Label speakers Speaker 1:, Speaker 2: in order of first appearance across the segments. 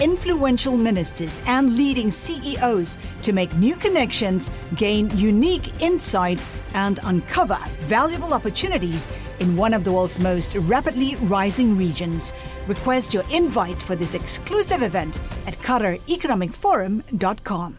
Speaker 1: influential ministers, and leading CEOs to make new connections, gain unique insights, and uncover valuable opportunities in one of the world's most rapidly rising regions. Request your invite for this exclusive event at QatarEconomicForum.com.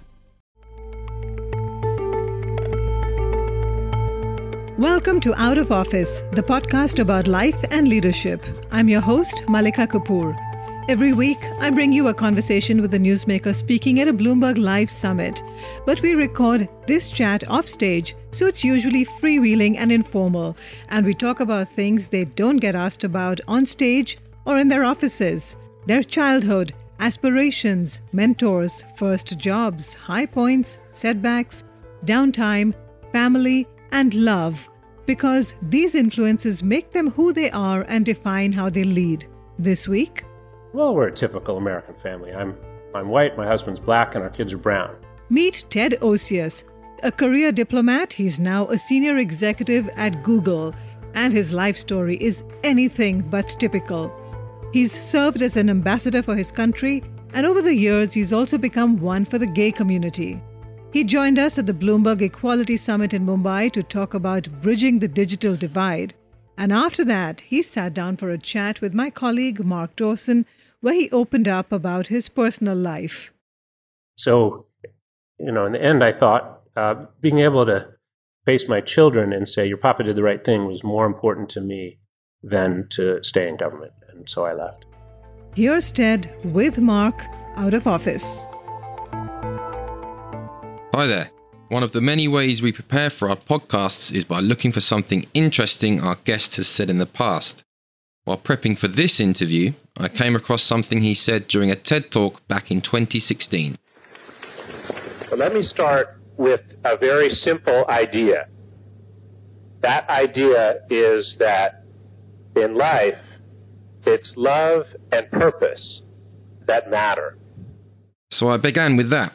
Speaker 2: Welcome to Out of Office, the podcast about life and leadership. I'm your host, Malika Kapoor. Every week, I bring you a conversation with a newsmaker speaking at a Bloomberg Live summit. But we record this chat offstage, so it's usually freewheeling and informal, and we talk about things they don't get asked about on stage or in their offices their childhood, aspirations, mentors, first jobs, high points, setbacks, downtime, family, and love. Because these influences make them who they are and define how they lead. This week,
Speaker 3: well, we're a typical American family. I'm, I'm white, my husband's black, and our kids are brown.
Speaker 2: Meet Ted Osius. A career diplomat, he's now a senior executive at Google, and his life story is anything but typical. He's served as an ambassador for his country, and over the years, he's also become one for the gay community. He joined us at the Bloomberg Equality Summit in Mumbai to talk about bridging the digital divide. And after that, he sat down for a chat with my colleague Mark Dawson, where he opened up about his personal life.
Speaker 3: So, you know, in the end, I thought uh, being able to face my children and say, Your papa did the right thing was more important to me than to stay in government. And so I left.
Speaker 2: Here's Ted with Mark out of office.
Speaker 4: Hi there. One of the many ways we prepare for our podcasts is by looking for something interesting our guest has said in the past. While prepping for this interview, I came across something he said during a TED talk back in 2016.
Speaker 3: But let me start with a very simple idea. That idea is that in life, it's love and purpose that matter.
Speaker 4: So I began with that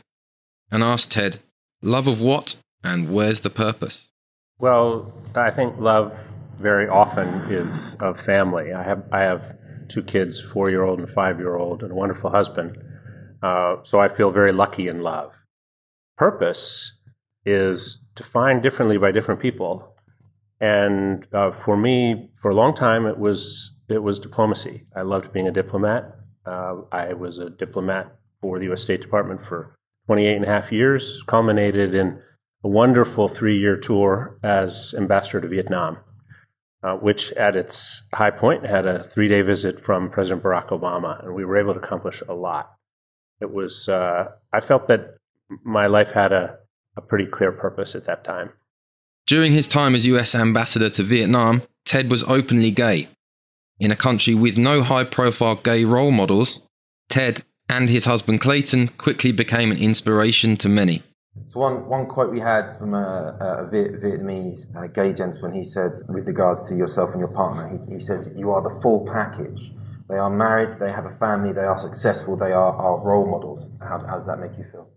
Speaker 4: and asked Ted, love of what and where's the purpose?
Speaker 3: Well, I think love very often is of family. I have I have two kids, four year old and five year old, and a wonderful husband. Uh, so I feel very lucky in love. Purpose is defined differently by different people, and uh, for me, for a long time, it was it was diplomacy. I loved being a diplomat. Uh, I was a diplomat for the U.S. State Department for 28 and a half years, culminated in a wonderful three year tour as ambassador to Vietnam uh, which at its high point had a three day visit from President Barack Obama, and we were able to accomplish a lot. It was, uh, I felt that my life had a, a pretty clear purpose at that time.
Speaker 4: During his time as US ambassador to Vietnam, Ted was openly gay. In a country with no high profile gay role models, Ted and his husband Clayton quickly became an inspiration to many.
Speaker 5: So one, one quote we had from a, a Vietnamese uh, gay gentleman, he said, with regards to yourself and your partner, he, he, said, you are the full package. They are married, they have a family, they are successful, they are, are role models. How, how does that make you feel?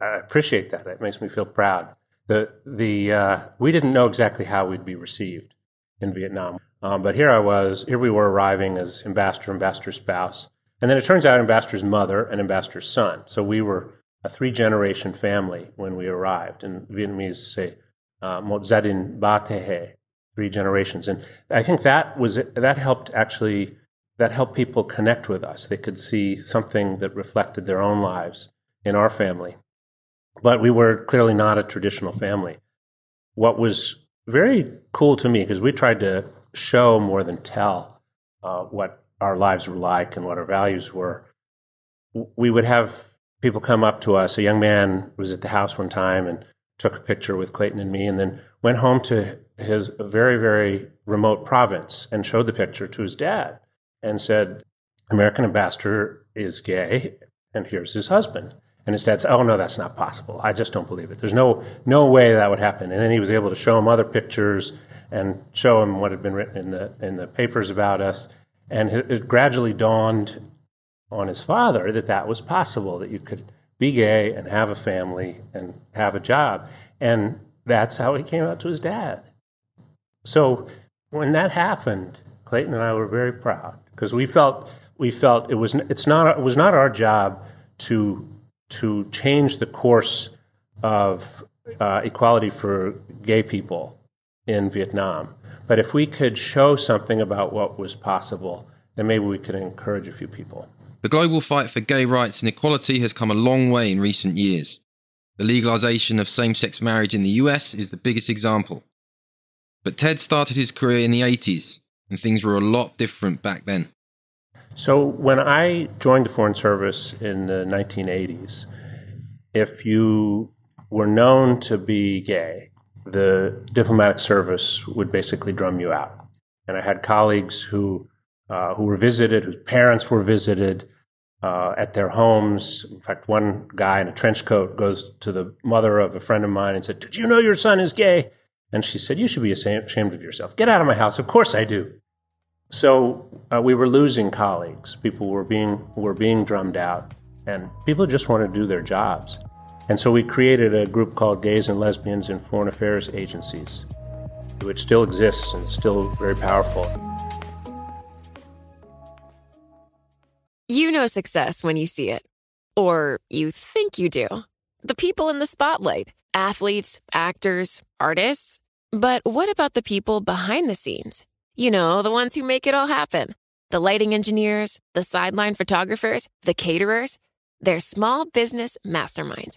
Speaker 3: I appreciate that. It makes me feel proud. The, the, uh, we didn't know exactly how we'd be received in Vietnam. Um, but here I was, here we were arriving as ambassador, ambassador spouse. And then it turns out ambassador's mother and ambassador's son. So we were a three generation family when we arrived. And Vietnamese say, Một gia ba three generations. And I think that was that helped actually that helped people connect with us. They could see something that reflected their own lives in our family. But we were clearly not a traditional family. What was very cool to me, because we tried to show more than tell uh, what our lives were like and what our values were, we would have people come up to us. A young man was at the house one time and took a picture with Clayton and me, and then went home to his very, very remote province and showed the picture to his dad and said, American ambassador is gay, and here's his husband. And his dad said, "Oh no, that's not possible. I just don't believe it. There's no no way that would happen." And then he was able to show him other pictures and show him what had been written in the in the papers about us. And it, gradually dawned on his father that that was possible, that you could be gay and have a family and have a job. And that's how he came out to his dad. So when that happened, Clayton and I were very proud because we felt we felt it was it's not it was not our job to to change the course of uh, equality for gay people in Vietnam. But if we could show something about what was possible, then maybe we could encourage a few people.
Speaker 4: The global fight for gay rights and equality has come a long way in recent years. The legalization of same sex marriage in the US is the biggest example. But Ted started his career in the 80s, and things were a lot different back then.
Speaker 3: So, when I joined the Foreign Service in the 1980s, if you were known to be gay, the diplomatic service would basically drum you out. And I had colleagues who, uh, who were visited, whose parents were visited uh, at their homes. In fact, one guy in a trench coat goes to the mother of a friend of mine and said, Did you know your son is gay? And she said, You should be ashamed of yourself. Get out of my house. Of course I do. So uh, we were losing colleagues. People were being, were being drummed out, and people just wanted to do their jobs. And so we created a group called Gays and Lesbians in Foreign Affairs Agencies, which still exists and is still very powerful.
Speaker 6: You know success when you see it, or you think you do. The people in the spotlight athletes, actors, artists. But what about the people behind the scenes? You know, the ones who make it all happen the lighting engineers, the sideline photographers, the caterers. They're small business masterminds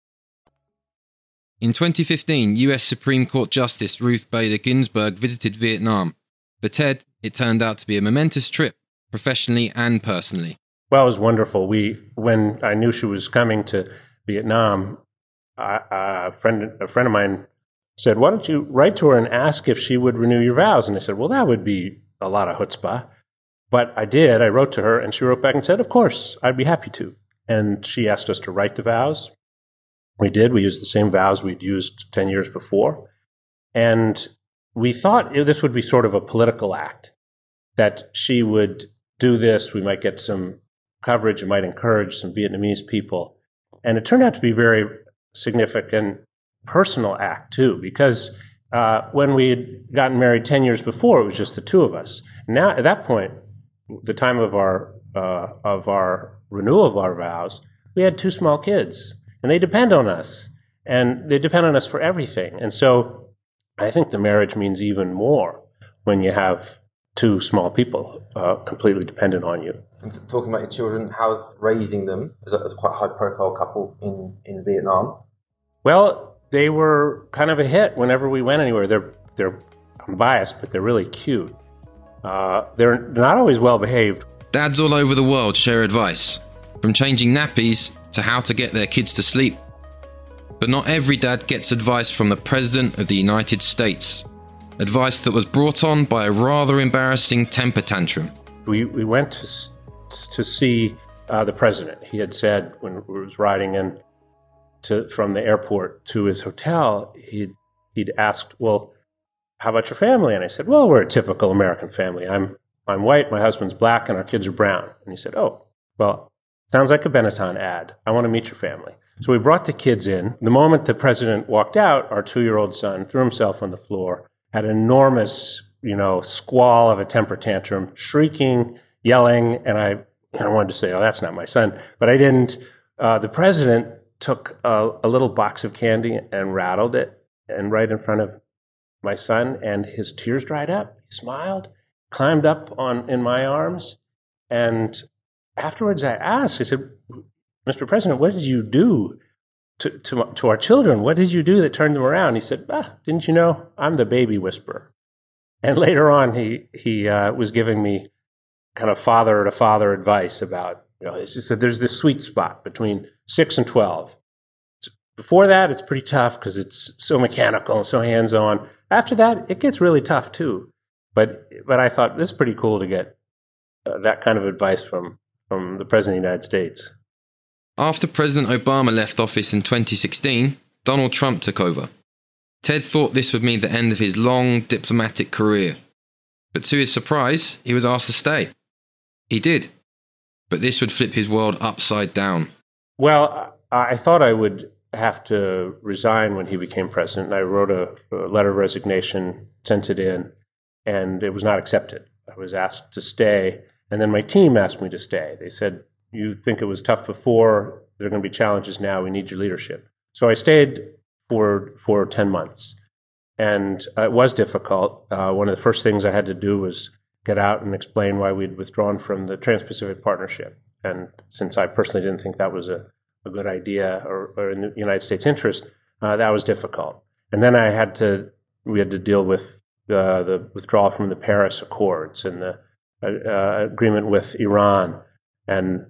Speaker 4: In 2015, US Supreme Court Justice Ruth Bader Ginsburg visited Vietnam. For Ted, it turned out to be a momentous trip, professionally and personally.
Speaker 3: Well, it was wonderful. We, when I knew she was coming to Vietnam, a friend, a friend of mine said, "Why don't you write to her and ask if she would renew your vows?" And I said, "Well, that would be a lot of chutzpah." But I did. I wrote to her, and she wrote back and said, "Of course, I'd be happy to." And she asked us to write the vows. We did. We used the same vows we'd used 10 years before. And we thought this would be sort of a political act, that she would do this. We might get some coverage. It might encourage some Vietnamese people. And it turned out to be very significant personal act, too, because uh, when we had gotten married 10 years before, it was just the two of us. Now, at that point, the time of our, uh, of our renewal of our vows, we had two small kids and they depend on us, and they depend on us for everything. And so, I think the marriage means even more when you have two small people uh, completely dependent on you.
Speaker 5: And talking about your children, how's raising them as a, as a quite high profile couple in, in Vietnam?
Speaker 3: Well, they were kind of a hit whenever we went anywhere. They're they're I'm biased, but they're really cute. Uh, they're not always well behaved.
Speaker 4: Dads all over the world share advice, from changing nappies to how to get their kids to sleep. But not every dad gets advice from the President of the United States. Advice that was brought on by a rather embarrassing temper tantrum.
Speaker 3: We, we went to, to see uh, the President. He had said when we was riding in to, from the airport to his hotel, he'd, he'd asked, Well, how about your family? And I said, Well, we're a typical American family. I'm, I'm white, my husband's black, and our kids are brown. And he said, Oh, well, Sounds like a Benetton ad. I want to meet your family. So we brought the kids in. The moment the president walked out, our two year old son threw himself on the floor, had an enormous, you know, squall of a temper tantrum, shrieking, yelling. And I, I wanted to say, oh, that's not my son. But I didn't. uh, the president took a, a little box of candy and rattled it, and right in front of my son, and his tears dried up. He smiled, climbed up on in my arms, and afterwards I asked, I said, Mr. President, what did you do to, to, to our children? What did you do that turned them around? He said, ah, didn't you know? I'm the baby whisperer. And later on, he, he uh, was giving me kind of father to father advice about, you know, he said, there's this sweet spot between six and 12. Before that, it's pretty tough because it's so mechanical and so hands on. After that, it gets really tough too. But, but I thought this is pretty cool to get uh, that kind of advice from, from the President of the United States.
Speaker 4: After President Obama left office in 2016, Donald Trump took over. Ted thought this would mean the end of his long diplomatic career. But to his surprise, he was asked to stay. He did. But this would flip his world upside down.
Speaker 3: Well, I thought I would have to resign when he became president. I wrote a, a letter of resignation, sent it in, and it was not accepted. I was asked to stay, and then my team asked me to stay. They said, You think it was tough before, there are going to be challenges now, we need your leadership. So I stayed for, for 10 months. And it was difficult. Uh, one of the first things I had to do was get out and explain why we'd withdrawn from the Trans Pacific Partnership. And since I personally didn't think that was a, a good idea or, or, in the United States' interest, uh, that was difficult. And then I had to, we had to deal with uh, the withdrawal from the Paris Accords and the uh, uh, agreement with Iran. And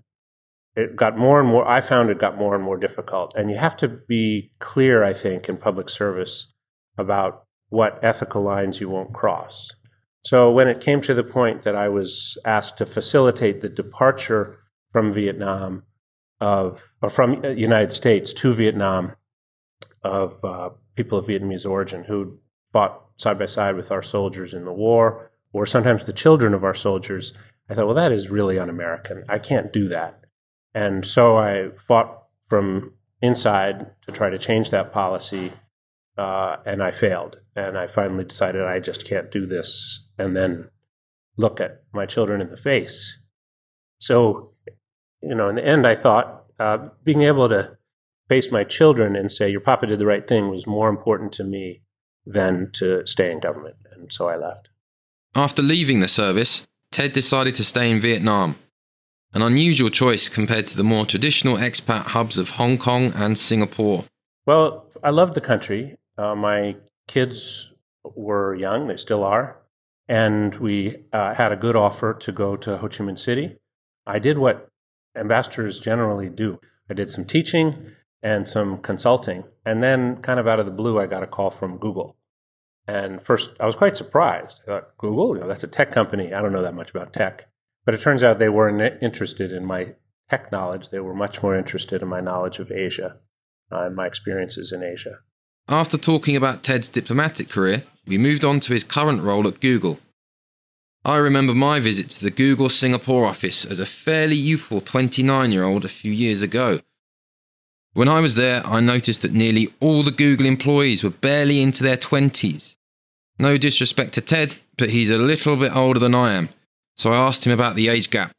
Speaker 3: it got more and more, I found it got more and more difficult. And you have to be clear, I think, in public service about what ethical lines you won't cross. So when it came to the point that I was asked to facilitate the departure from Vietnam of, or from United States to Vietnam of uh, people of Vietnamese origin who fought side by side with our soldiers in the war, or sometimes the children of our soldiers, I thought, well, that is really un American. I can't do that. And so I fought from inside to try to change that policy, uh, and I failed. And I finally decided I just can't do this and then look at my children in the face. So, you know, in the end, I thought uh, being able to face my children and say, Your papa did the right thing was more important to me than to stay in government. And so I left.
Speaker 4: After leaving the service, Ted decided to stay in Vietnam an unusual choice compared to the more traditional expat hubs of Hong Kong and Singapore.
Speaker 3: Well, I loved the country. Uh, my kids were young, they still are, and we uh, had a good offer to go to Ho Chi Minh City. I did what ambassadors generally do I did some teaching and some consulting, and then, kind of out of the blue, I got a call from Google. And first, I was quite surprised. I thought, Google, you know, that's a tech company. I don't know that much about tech. But it turns out they weren't interested in my tech knowledge. They were much more interested in my knowledge of Asia uh, and my experiences in Asia.
Speaker 4: After talking about Ted's diplomatic career, we moved on to his current role at Google. I remember my visit to the Google Singapore office as a fairly youthful 29 year old a few years ago. When I was there, I noticed that nearly all the Google employees were barely into their 20s. No disrespect to Ted, but he's a little bit older than I am, so I asked him about the age gap.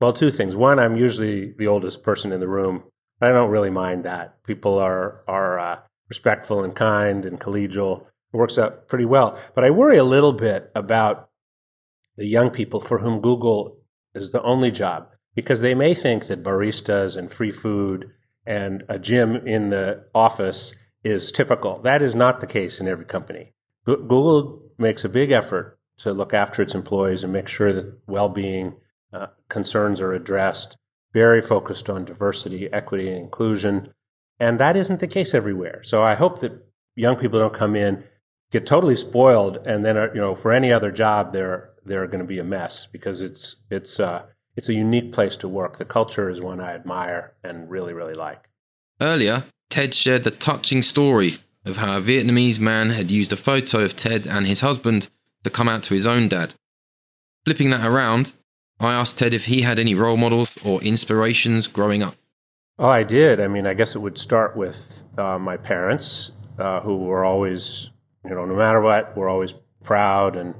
Speaker 3: Well, two things. One, I'm usually the oldest person in the room. I don't really mind that. People are are uh, respectful and kind and collegial. It works out pretty well. But I worry a little bit about the young people for whom Google is the only job because they may think that baristas and free food and a gym in the office is typical. That is not the case in every company. Google makes a big effort to look after its employees and make sure that well-being uh, concerns are addressed. Very focused on diversity, equity, and inclusion, and that isn't the case everywhere. So I hope that young people don't come in, get totally spoiled, and then uh, you know for any other job they're they're going to be a mess because it's it's uh, it's a unique place to work. The culture is one I admire and really really like.
Speaker 4: Earlier, Ted shared the touching story of how a Vietnamese man had used a photo of Ted and his husband to come out to his own dad. Flipping that around, I asked Ted if he had any role models or inspirations growing up.
Speaker 3: Oh, I did. I mean, I guess it would start with uh, my parents, uh, who were always, you know, no matter what, were always proud and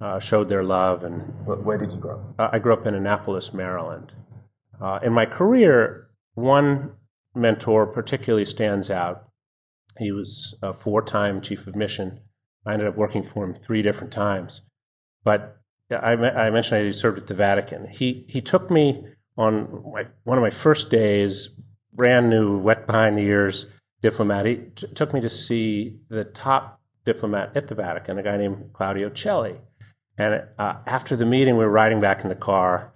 Speaker 3: uh, showed their love. And
Speaker 5: where did you grow up?
Speaker 3: Uh, I grew up in Annapolis, Maryland. Uh, in my career, one mentor particularly stands out. He was a four time chief of mission. I ended up working for him three different times. But I, I mentioned I served at the Vatican. He, he took me on my, one of my first days, brand new, wet behind the ears diplomat. He t- took me to see the top diplomat at the Vatican, a guy named Claudio Celli. And uh, after the meeting, we were riding back in the car,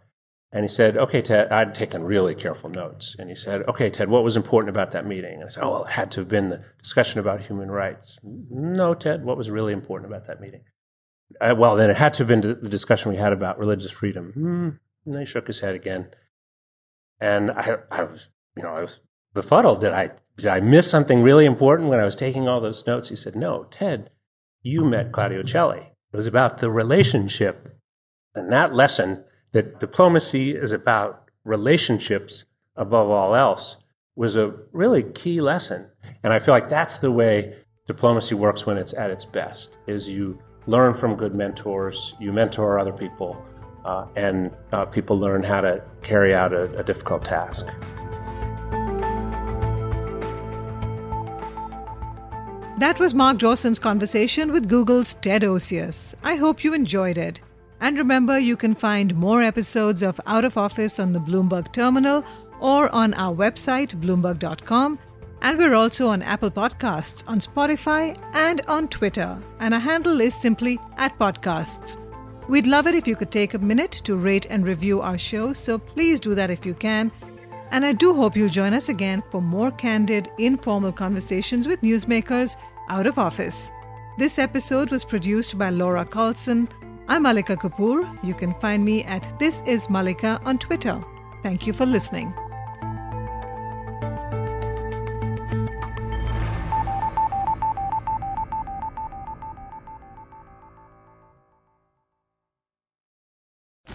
Speaker 3: and he said, Okay, Ted, I'd taken really careful notes. And he said, Okay, Ted, what was important about that meeting? And I said, Oh, well, it had to have been the discussion about human rights. No, Ted, what was really important about that meeting? Uh, well, then it had to have been the discussion we had about religious freedom. Hmm. And he shook his head again. And I, I was, you know, I was befuddled. Did I, did I miss something really important when I was taking all those notes? He said, No, Ted, you met Claudio Celli. It was about the relationship. And that lesson that diplomacy is about relationships above all else was a really key lesson. And I feel like that's the way diplomacy works when it's at its best, is you learn from good mentors, you mentor other people, uh, and uh, people learn how to carry out a, a difficult task.
Speaker 2: That was Mark Dawson's conversation with Google's Ted Osius. I hope you enjoyed it. And remember, you can find more episodes of Out of Office on the Bloomberg Terminal or on our website, bloomberg.com. And we're also on Apple Podcasts, on Spotify, and on Twitter. And our handle is simply at podcasts. We'd love it if you could take a minute to rate and review our show, so please do that if you can. And I do hope you'll join us again for more candid, informal conversations with newsmakers out of office. This episode was produced by Laura Carlson. I'm Malika Kapoor. You can find me at This Is Malika on Twitter. Thank you for listening.